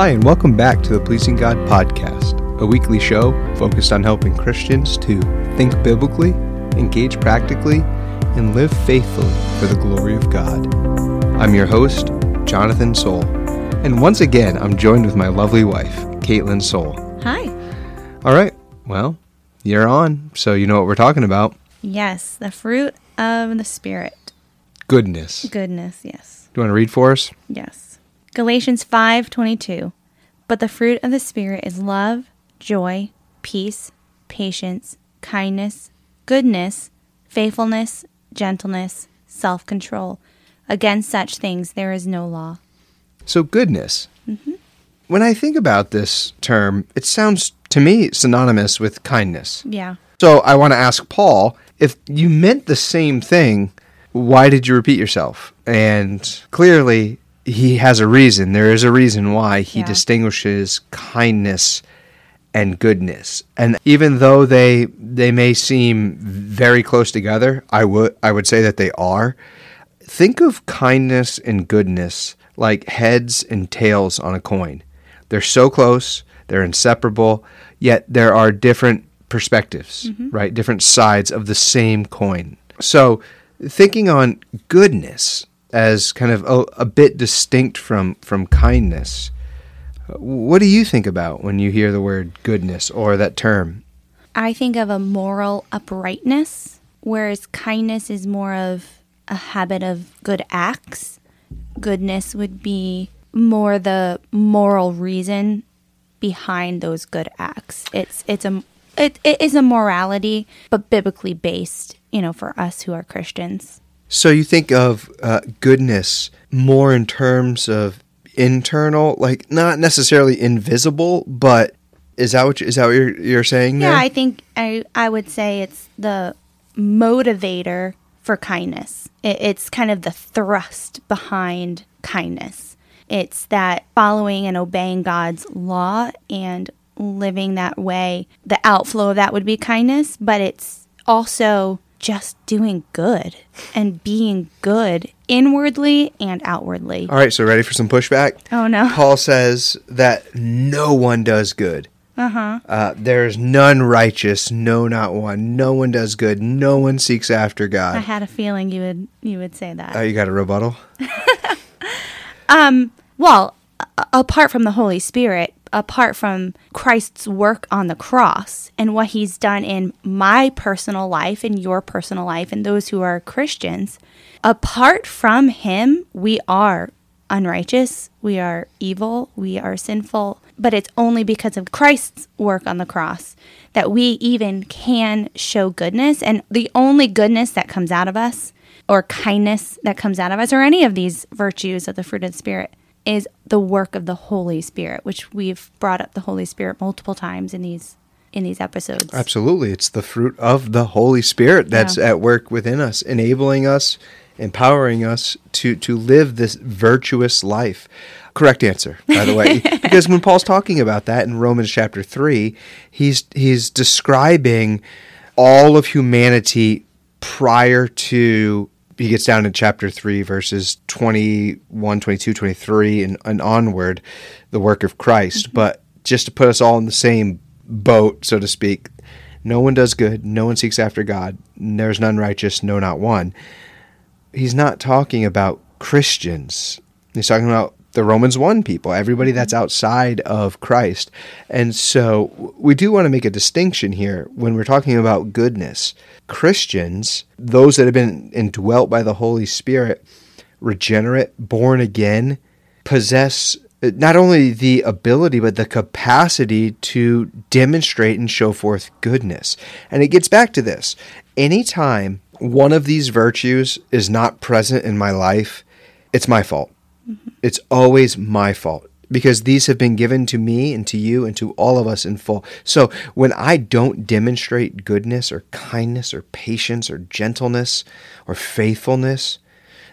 Hi, and welcome back to the Pleasing God Podcast, a weekly show focused on helping Christians to think biblically, engage practically, and live faithfully for the glory of God. I'm your host, Jonathan Soul, and once again, I'm joined with my lovely wife, Caitlin Soul. Hi. All right, well, you're on, so you know what we're talking about Yes, the fruit of the Spirit. goodness. Goodness, yes. Do you want to read for us? Yes. Galatians 5:22. But the fruit of the Spirit is love, joy, peace, patience, kindness, goodness, faithfulness, gentleness, self-control. Against such things there is no law. So, goodness. Mm-hmm. When I think about this term, it sounds to me synonymous with kindness. Yeah. So, I want to ask Paul if you meant the same thing, why did you repeat yourself? And clearly, he has a reason. There is a reason why he Yeah. distinguishes kindness and goodness. And even though they they may seem very close together, I would I would say that they are. Think of kindness and goodness like heads and tails on a coin. They're so close, they're inseparable, yet there are different perspectives, mm-hmm. right? Different sides of the same coin. So, thinking on goodness as kind of a, a bit distinct from from kindness, what do you think about when you hear the word goodness or that term? I think of a moral uprightness, whereas kindness is more of a habit of good acts. Goodness would be more the moral reason behind those good acts. It's it's a it, it is a morality, but biblically based. You know, for us who are Christians. So you think of uh, goodness more in terms of internal, like not necessarily invisible, but is that what you, is that what you're, you're saying there? Yeah, I think I I would say it's the motivator for kindness. It, it's kind of the thrust behind kindness. It's that following and obeying God's law and living that way. The outflow of that would be kindness, but it's also just doing good and being good inwardly and outwardly. All right, so ready for some pushback? Oh no. Paul says that no one does good. Uh-huh. There's none righteous, no, not one. No one does good. No one seeks after God. I had a feeling you would you would say that. Oh, you got a rebuttal? Um, well, apart from the Holy Spirit, apart from Christ's work on the cross and what he's done in my personal life, in your personal life, and those who are Christians, apart from him, we are unrighteous, we are evil, we are sinful, but it's only because of Christ's work on the cross that we even can show goodness. And the only goodness that comes out of us, or kindness that comes out of us, or any of these virtues of the fruit of the Spirit, is the work of the Holy Spirit, which we've brought up the Holy Spirit multiple times in these in these episodes. Absolutely. It's the fruit of the Holy Spirit that's Yeah. at work within us, enabling us, empowering us to, to live this virtuous life. Correct answer, by the way. because when Paul's talking about that in Romans chapter 3, he's he's describing all of humanity prior to he gets down in chapter 3 verses 21 22 23 and, and onward the work of christ. Mm-hmm. But just to put us all in the same boat so to speak no one does good. No one seeks after god. There's none righteous no not one. He's not talking about christians. He's talking about the Romans 1 people, everybody that's mm-hmm. outside of Christ. And so we do want to make a distinction here when we're talking about goodness. Christians, those that have been indwelt by the Holy Spirit, regenerate, born again, possess uh, not only the ability but the capacity to demonstrate and show forth goodness. And it gets back to this. Anytime one of these virtues is not present in my life, it's my fault. It's always my fault because these have been given to me and to you and to all of us in full. So when I don't demonstrate goodness or kindness or patience or gentleness or faithfulness,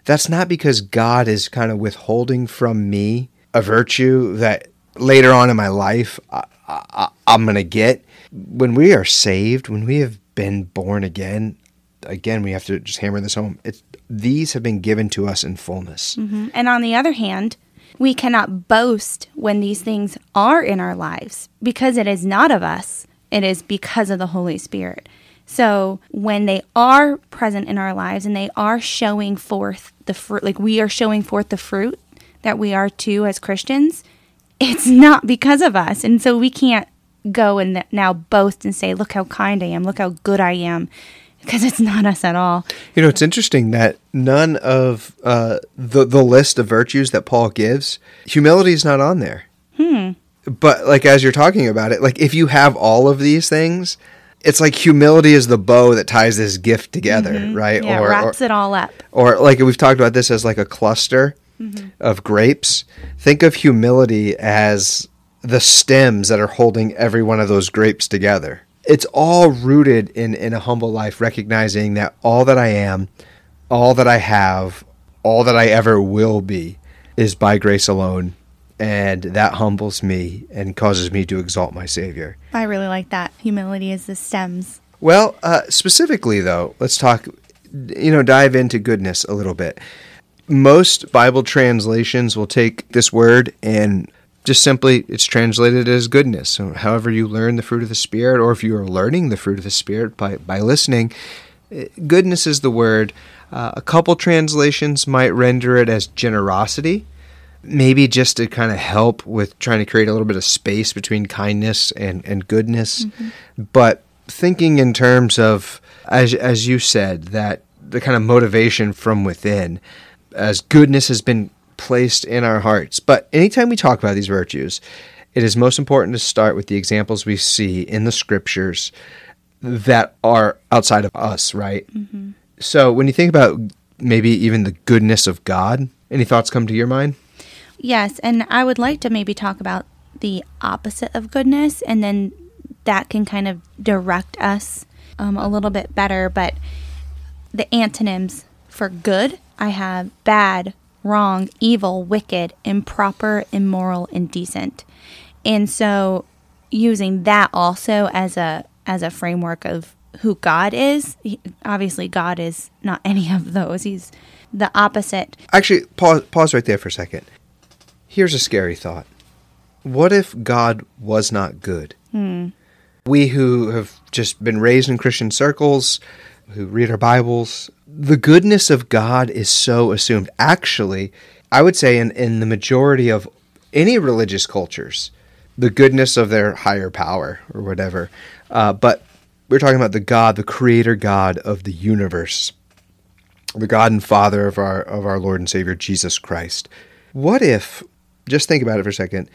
that's not because God is kind of withholding from me a virtue that later on in my life I, I'm going to get. When we are saved, when we have been born again, again, we have to just hammer this home. It's, these have been given to us in fullness. Mhm. And on the other hand, We cannot boast when these things are in our lives because it is not of us, it is because of the Holy Spirit. So when they are present in our lives and they are showing forth the fruit, like we are showing forth the fruit that we are too as Christians, it's not because of us. And so we can't go and now boast and say, look how kind I am, look how good I am, because it's not us at all. You know, it's interesting that none of uh, the the list of virtues that Paul gives, humility is not on there. Hmm. But like as you're talking about it, like if you have all of these things, it's like humility is the bow that ties this gift together, right? Yeah, or, wraps or, it all up. or like we've talked about this as like a cluster of grapes. Think of humility as the stems that are holding every one of those grapes together. It's all rooted in in a humble life, recognizing that all that I am, all that I have, all that I ever will be is by grace alone. And that humbles me and causes me to exalt my Savior. I really like that. Humility is the stems. Well, uh, specifically though, let's talk. You know, dive into goodness a little bit. Most Bible translations will take this word and just simply it's translated as goodness. So, however you learn the fruit of the Spirit, or if you are learning the fruit of the Spirit by by listening, eh, goodness is the word. Uh, a couple translations might render it as generosity maybe just to kind of help with trying to create a little bit of space between kindness and, and goodness. But thinking in terms of, as, as you said, that the kind of motivation from within, as goodness has been placed in our hearts. But anytime we talk about these virtues, it is most important to start with the examples we see in the scriptures that are outside of us, right? So when you think about maybe even the goodness of God, any thoughts come to your mind? Yes, and I would like to maybe talk about the opposite of goodness, and then that can kind of direct us um, a little bit better. But the antonyms for good, I have bad, wrong, evil, wicked, improper, immoral, indecent. And so using that also as a as a framework of who God is, he- obviously God is not any of those. He's the opposite. Actually, pause, pause right there for a second. Here's a scary thought. What if God was not good? Hmm. We who have just been raised in Christian circles, who read our Bibles, the goodness of God is so assumed. Actually, I would say in, in the majority of any religious cultures, the goodness of their higher power or whatever. Uh, but we're talking about the God, the creator God of the universe the God and Father of our of our Lord and Savior Jesus Christ. What if just think about it for a second.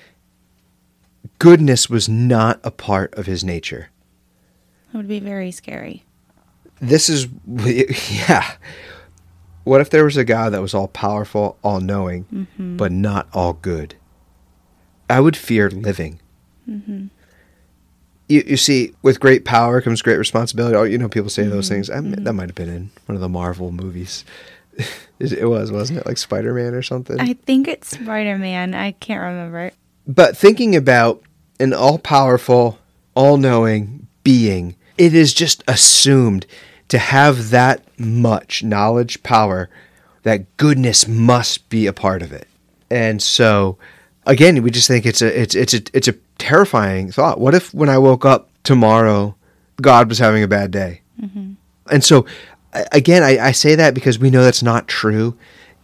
Goodness was not a part of his nature. That would be very scary. This is yeah. What if there was a God that was all powerful, all knowing, mm-hmm. but not all good? I would fear living. Mm-hmm. You, you see, with great power comes great responsibility. Oh, you know, people say those mm-hmm. things. I mean, That might have been in one of the Marvel movies. it was, wasn't it? Like Spider Man or something. I think it's Spider Man. I can't remember. But thinking about an all powerful, all knowing being, it is just assumed to have that much knowledge, power, that goodness must be a part of it. And so again, we just think it's a it's it's a it's a terrifying thought. What if when I woke up tomorrow, God was having a bad day? Mm-hmm. And so, again, I, I say that because we know that's not true.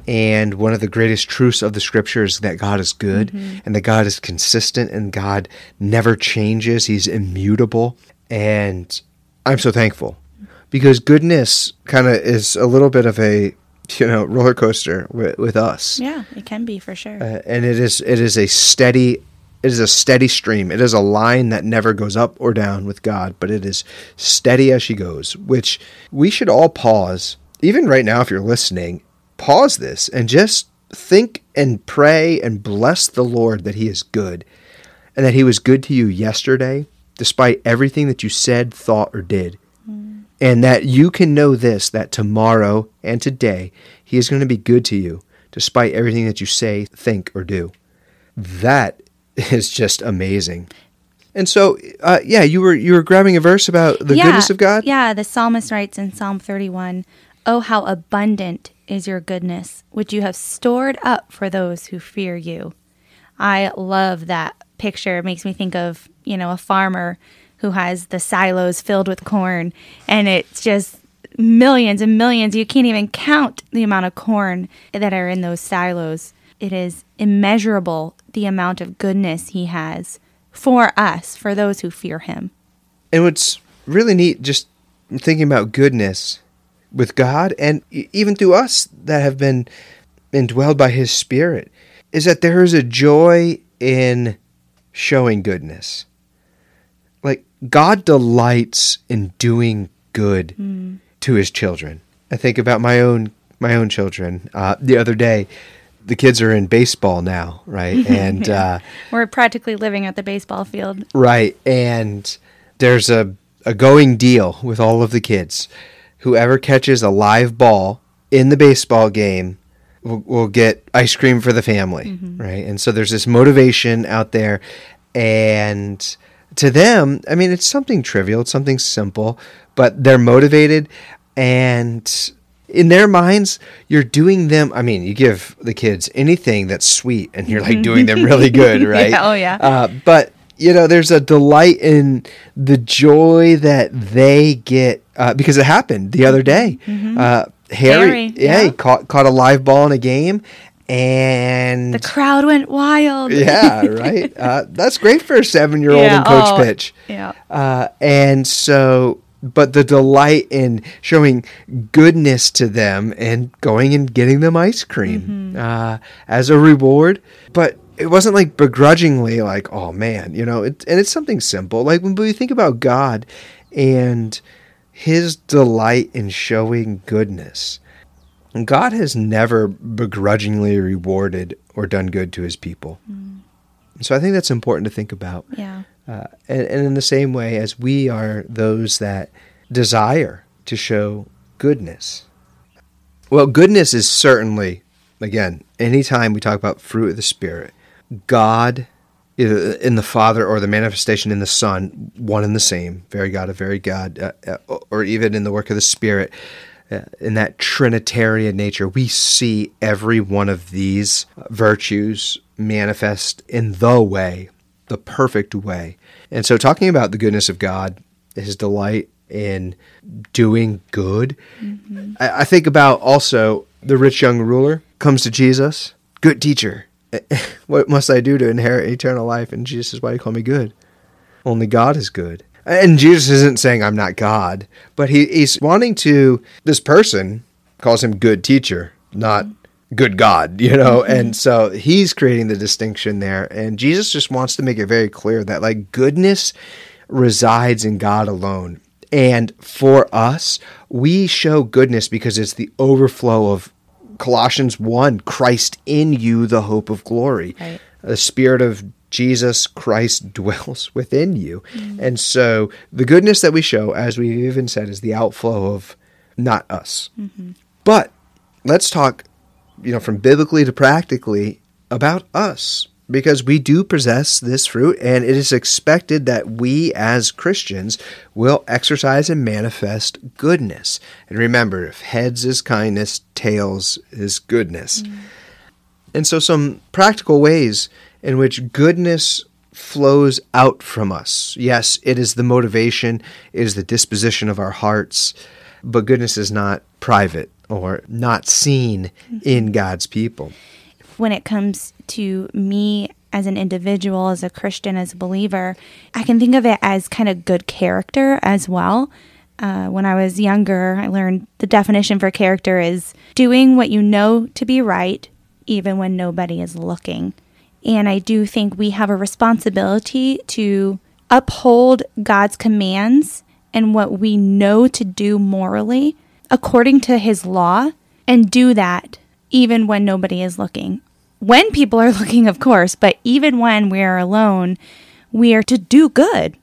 And one of the greatest truths of the scripture is that God is good mm-hmm. and that God is consistent and God never changes. He's immutable. And I'm so thankful because goodness kind of is a little bit of a, you know, roller coaster with, with us. Yeah, it can be for sure. Uh, and it is it is a steady it is a steady stream. It is a line that never goes up or down with God, but it is steady as she goes, which we should all pause. Even right now if you're listening, pause this and just think and pray and bless the Lord that he is good and that he was good to you yesterday despite everything that you said, thought or did. And that you can know this that tomorrow and today he is going to be good to you despite everything that you say, think or do that is just amazing. And so, uh, yeah, you were you were grabbing a verse about the yeah, goodness of God. Yeah, the psalmist writes in Psalm 31, Oh, how abundant is your goodness, which you have stored up for those who fear you. I love that picture. It makes me think of, you know, a farmer who has the silos filled with corn and it's just millions and millions. You can't even count the amount of corn that are in those silos. It is immeasurable the amount of goodness he has for us, for those who fear him. And what's really neat, just thinking about goodness with God and even through us that have been indwelled by his spirit, is that there is a joy in showing goodness. God delights in doing good mm. to his children. I think about my own my own children. Uh, the other day, the kids are in baseball now, right? And yeah. uh, we're practically living at the baseball field, right? And there's a a going deal with all of the kids. Whoever catches a live ball in the baseball game will, will get ice cream for the family, mm-hmm. right? And so there's this motivation out there, and to them, I mean, it's something trivial, it's something simple, but they're motivated, and in their minds, you're doing them. I mean, you give the kids anything that's sweet, and you're like doing them really good, right? yeah, oh yeah. Uh, but you know, there's a delight in the joy that they get uh, because it happened the other day. Mm-hmm. Uh, Harry, Harry, yeah, yeah. caught caught a live ball in a game, and the crowd went wild. yeah, right. Uh, that's great for a seven year old in coach oh, pitch. Yeah, uh, and so but the delight in showing goodness to them and going and getting them ice cream mm-hmm. uh, as a reward. But it wasn't like begrudgingly, like, oh man, you know, it, and it's something simple. Like when we think about God and his delight in showing goodness, God has never begrudgingly rewarded or done good to his people. Mm. So I think that's important to think about. Yeah. Uh, and, and in the same way as we are those that desire to show goodness. Well, goodness is certainly, again, anytime we talk about fruit of the Spirit, God in the Father or the manifestation in the Son, one and the same, very God, a very God, uh, uh, or even in the work of the Spirit, in that Trinitarian nature, we see every one of these virtues manifest in the way the perfect way. And so, talking about the goodness of God, his delight in doing good, mm-hmm. I, I think about also the rich young ruler comes to Jesus, good teacher. what must I do to inherit eternal life? And Jesus says, Why do you call me good? Only God is good. And Jesus isn't saying I'm not God, but he, he's wanting to, this person calls him good teacher, not good God, you know? Mm-hmm. And so he's creating the distinction there. And Jesus just wants to make it very clear that like goodness resides in God alone. And for us, we show goodness because it's the overflow of Colossians 1 Christ in you, the hope of glory. Right. The Spirit of Jesus Christ dwells within you. Mm-hmm. And so the goodness that we show, as we've even said, is the outflow of not us. Mm-hmm. But let's talk you know, from biblically to practically about us because we do possess this fruit and it is expected that we as Christians will exercise and manifest goodness. And remember, if heads is kindness, tails is goodness. Mm. And so some practical ways in which goodness flows out from us. Yes, it is the motivation, it is the disposition of our hearts, but goodness is not private or not seen in God's people. When it comes to me as an individual, as a Christian, as a believer, I can think of it as kind of good character as well. Uh, when I was younger, I learned the definition for character is doing what you know to be right, even when nobody is looking. And I do think we have a responsibility to uphold God's commands and what we know to do morally according to his law and do that even when nobody is looking. When people are looking, of course, but even when we are alone, we are to do good.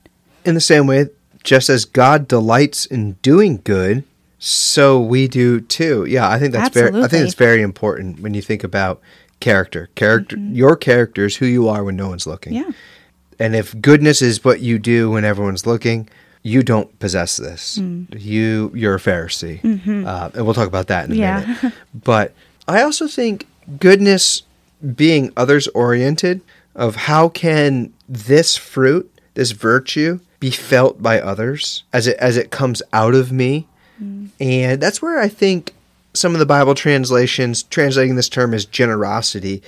In the same way, just as God delights in doing good, so we do too. Yeah, I think that's Absolutely. very I think it's very important when you think about character. Character mm-hmm. your character is who you are when no one's looking. Yeah. And if goodness is what you do when everyone's looking, you don't possess this. You you're a Pharisee, uh, and we'll talk about that in a Yeah. minute. But I also think goodness being others oriented of how can this fruit, this virtue, be felt by others as it as it comes out of me, and that's where I think some of the Bible translations translating this term as generosity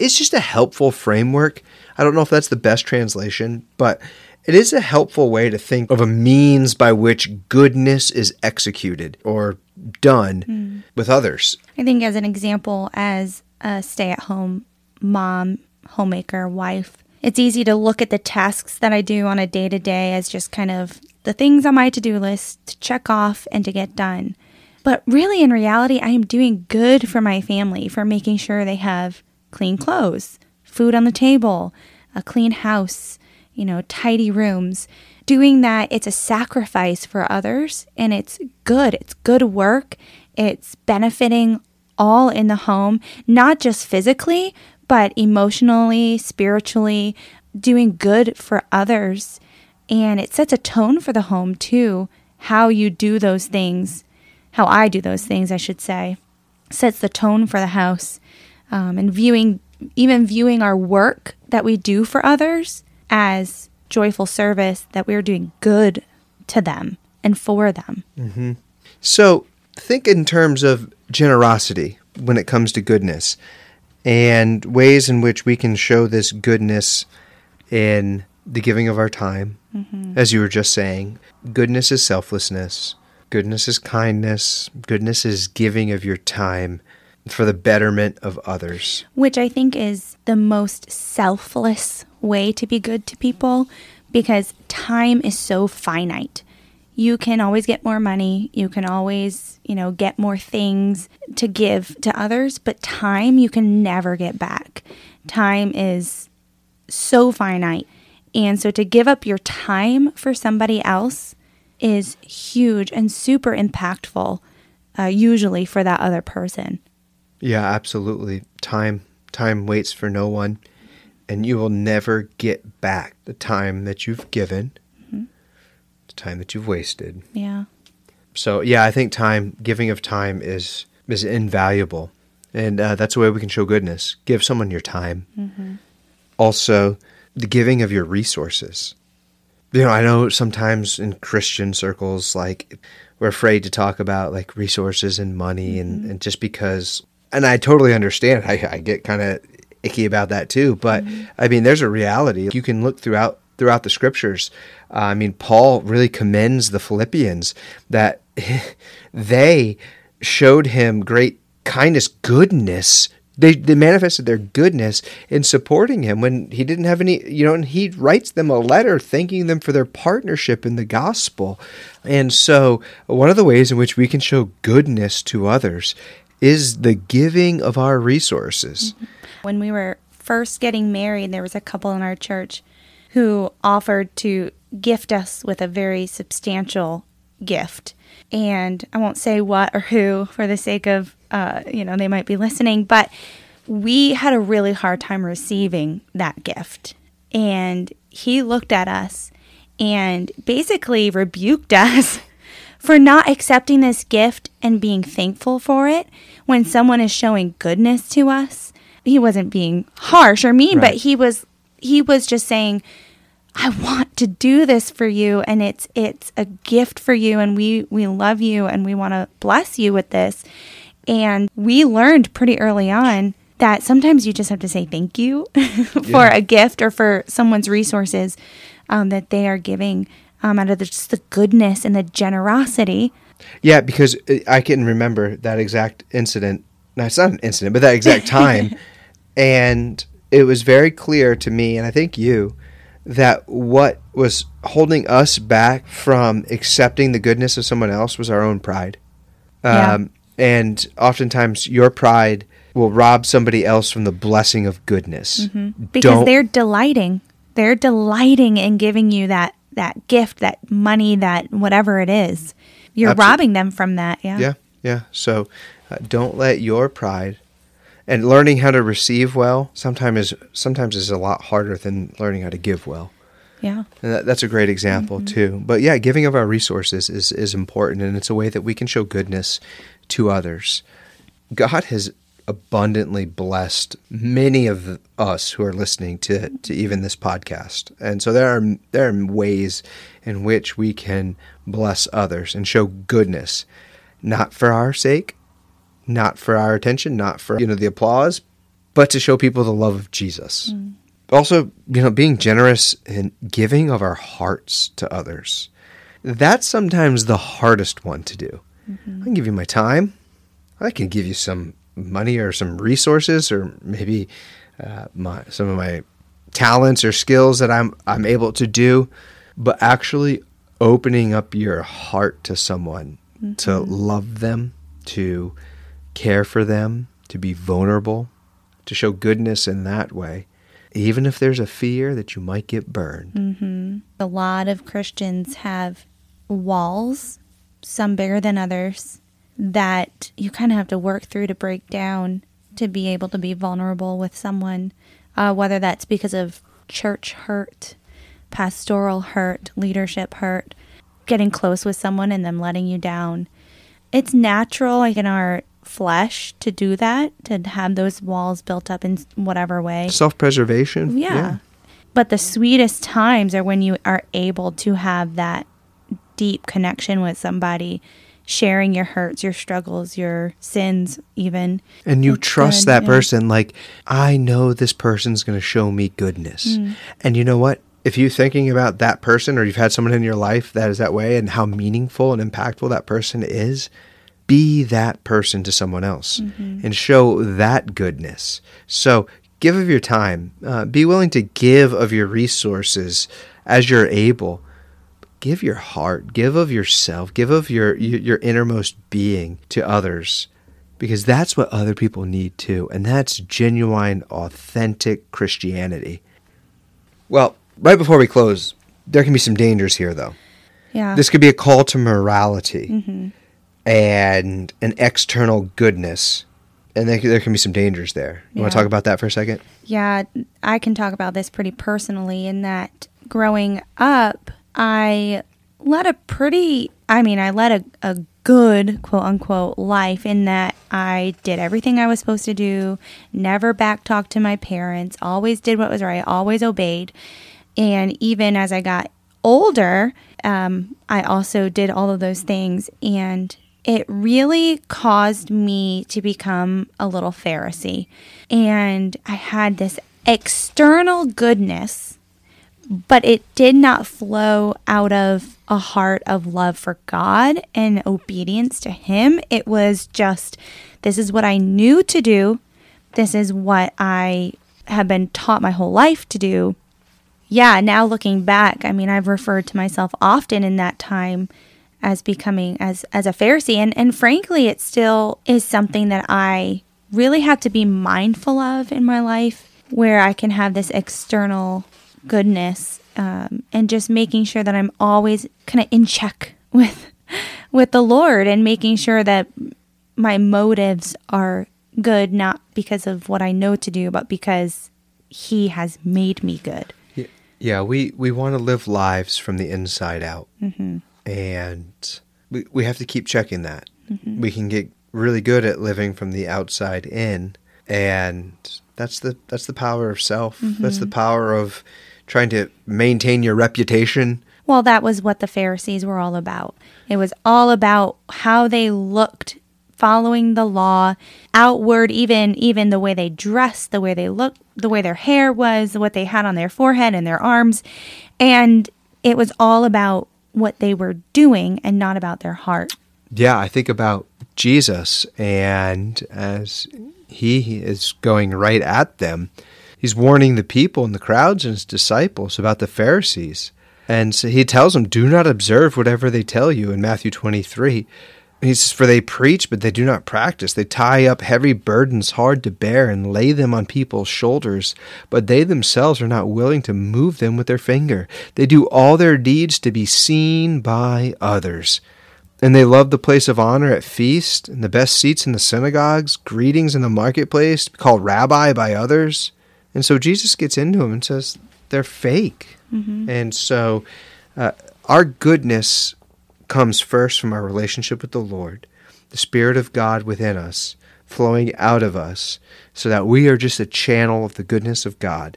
is just a helpful framework. I don't know if that's the best translation, but it is a helpful way to think of a means by which goodness is executed or done hmm. with others. I think, as an example, as a stay at home mom, homemaker, wife, it's easy to look at the tasks that I do on a day to day as just kind of the things on my to do list to check off and to get done. But really, in reality, I am doing good for my family for making sure they have clean clothes, food on the table, a clean house, you know, tidy rooms. Doing that, it's a sacrifice for others and it's good. It's good work. It's benefiting all in the home, not just physically, but emotionally, spiritually, doing good for others. And it sets a tone for the home too, how you do those things, how I do those things, I should say, sets the tone for the house. Um, and viewing, even viewing our work that we do for others as joyful service, that we're doing good to them and for them. So think in terms of generosity when it comes to goodness and ways in which we can show this goodness in the giving of our time. As you were just saying, goodness is selflessness, goodness is kindness, goodness is giving of your time for the betterment of others. which I think is the most selfless way to be good to people because time is so finite. You can always get more money, you can always, you know, get more things to give to others, but time you can never get back. Time is so finite. And so to give up your time for somebody else is huge and super impactful, uh, usually for that other person. Yeah, absolutely. Time time waits for no one and you will never get back the time that you've given, the time that you've wasted. Yeah. So yeah, I think time giving of time is is invaluable, and uh, that's a way we can show goodness. Give someone your time. Also, the giving of your resources. You know, I know sometimes in Christian circles, like we're afraid to talk about like resources and money, and, and just because, and I totally understand. I, I get kind of icky about that too. But I mean, there's a reality. You can look throughout throughout the scriptures. Uh, I mean, Paul really commends the Philippians that they showed him great kindness, goodness. They, they manifested their goodness in supporting him when he didn't have any, you know, and he writes them a letter thanking them for their partnership in the gospel. And so, one of the ways in which we can show goodness to others is the giving of our resources. Mm-hmm. When we were first getting married, there was a couple in our church who offered to gift us with a very substantial gift. And I won't say what or who for the sake of, uh, you know, they might be listening, but we had a really hard time receiving that gift. And he looked at us and basically rebuked us for not accepting this gift and being thankful for it when someone is showing goodness to us. He wasn't being harsh or mean, but he was he was just saying I want to do this for you and it's it's a gift for you and we we love you and we want to bless you with this. And we learned pretty early on that sometimes you just have to say thank you for Yeah. a gift or for someone's resources um, that they are giving um, out of the, just the goodness and the generosity. Yeah, because I can remember that exact incident. No, it's not an incident, but that exact time. and it was very clear to me, and I think you, that what was holding us back from accepting the goodness of someone else was our own pride. Yeah. And oftentimes, your pride will rob somebody else from the blessing of goodness. Because Don't- they're delighting. They're delighting in giving you that that gift, that money, that whatever it is. You're robbing them from that. Yeah. Yeah, yeah. So uh, don't let your pride and learning how to receive well sometimes is sometimes is a lot harder than learning how to give well. Yeah. And that, that's a great example too. But yeah, giving of our resources is is important, and it's a way that we can show goodness to others. God has abundantly blessed many of us who are listening to, to even this podcast. And so there are there are ways in which we can bless others and show goodness, not for our sake, not for our attention, not for you know the applause, but to show people the love of Jesus. Mm. Also, you know, being generous and giving of our hearts to others. That's sometimes the hardest one to do. I can give you my time. I can give you some money or some resources or maybe uh, my some of my talents or skills that I'm I'm able to do, but actually opening up your heart to someone to love them, to care for them, to be vulnerable, to show goodness in that way, even if there's a fear that you might get burned. Mm-hmm. A lot of Christians have walls, some bigger than others, that you kind of have to work through to break down to be able to be vulnerable with someone, uh, whether that's because of church hurt, pastoral hurt, leadership hurt, getting close with someone and them letting you down. It's natural, like in our flesh, to do that, to have those walls built up in whatever way. Self-preservation. Yeah. But the sweetest times are when you are able to have that deep connection with somebody, sharing your hurts, your struggles, your sins, even. and you It's trust good, that yeah. person like i know this person's going to show me goodness Mm. and you know what if you're thinking about that person or you've had someone in your life that is that way and how meaningful and impactful that person is be that person to someone else Mm-hmm. and show that goodness so give of your time uh, be willing to give of your resources as you're able give your heart, give of yourself, give of your your, innermost being to others because that's what other people need too and that's genuine authentic Christianity. Well, right before we close, there can be some dangers here though. Yeah. This could be a call to morality mm-hmm. and an external goodness. And there, there can be some dangers there. You want to talk about that for a second? Yeah, I can talk about this pretty personally in that growing up, I led a pretty, I mean, I led a, a good, quote unquote, life in that I did everything I was supposed to do, never backtalked to my parents, always did what was right, always obeyed. And even as I got older, um, I also did all of those things. And it really caused me to become a little Pharisee. And I had this external goodness, but it did not flow out of a heart of love for God and obedience to Him. It was just, this is what I knew to do. This is what I have been taught my whole life to do yeah, now looking back, I mean, I've referred to myself often in that time as becoming as as a Pharisee, and and frankly, it still is something that I really have to be mindful of in my life, where I can have this external goodness, um, and just making sure that I'm always kind of in check with with the Lord, and making sure that my motives are good, not because of what I know to do, but because He has made me good. Yeah, yeah we, we want to live lives from the inside out. Mm-hmm. And we, we have to keep checking that. We can get really good at living from the outside in. And that's the that's the power of self. That's the power of trying to maintain your reputation. Well, that was what the Pharisees were all about. It was all about how they looked following the law, outward even even the way they dressed, the way they looked, the way their hair was, what they had on their forehead and their arms. And it was all about what they were doing and not about their heart. Yeah, I think about Jesus, and as he is going right at them, he's warning the people and the crowds and his disciples about the Pharisees. And so he tells them, Do not observe whatever they tell you in Matthew 23. He says, For they preach, but they do not practice. They tie up heavy burdens hard to bear and lay them on people's shoulders, but they themselves are not willing to move them with their finger. They do all their deeds to be seen by others. And they love the place of honor at feast, and the best seats in the synagogues, greetings in the marketplace, called rabbi by others. And so Jesus gets into them and says, They're fake. And so uh, our goodness comes first from our relationship with the Lord, the Spirit of God within us, flowing out of us, so that we are just a channel of the goodness of God.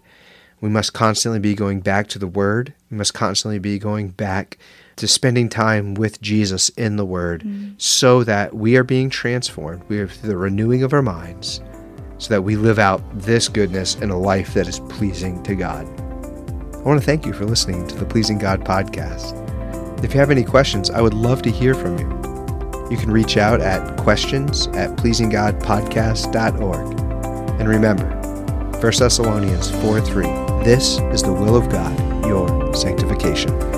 We must constantly be going back to the Word. We must constantly be going back to spending time with Jesus in the Word so that we are being transformed. We are through the renewing of our minds so that we live out this goodness in a life that is pleasing to God. I want to thank you for listening to the Pleasing God podcast. If you have any questions, I would love to hear from you. You can reach out at questions at pleasinggodpodcast.org. And remember, 1 Thessalonians 4 3, this is the will of God, your sanctification.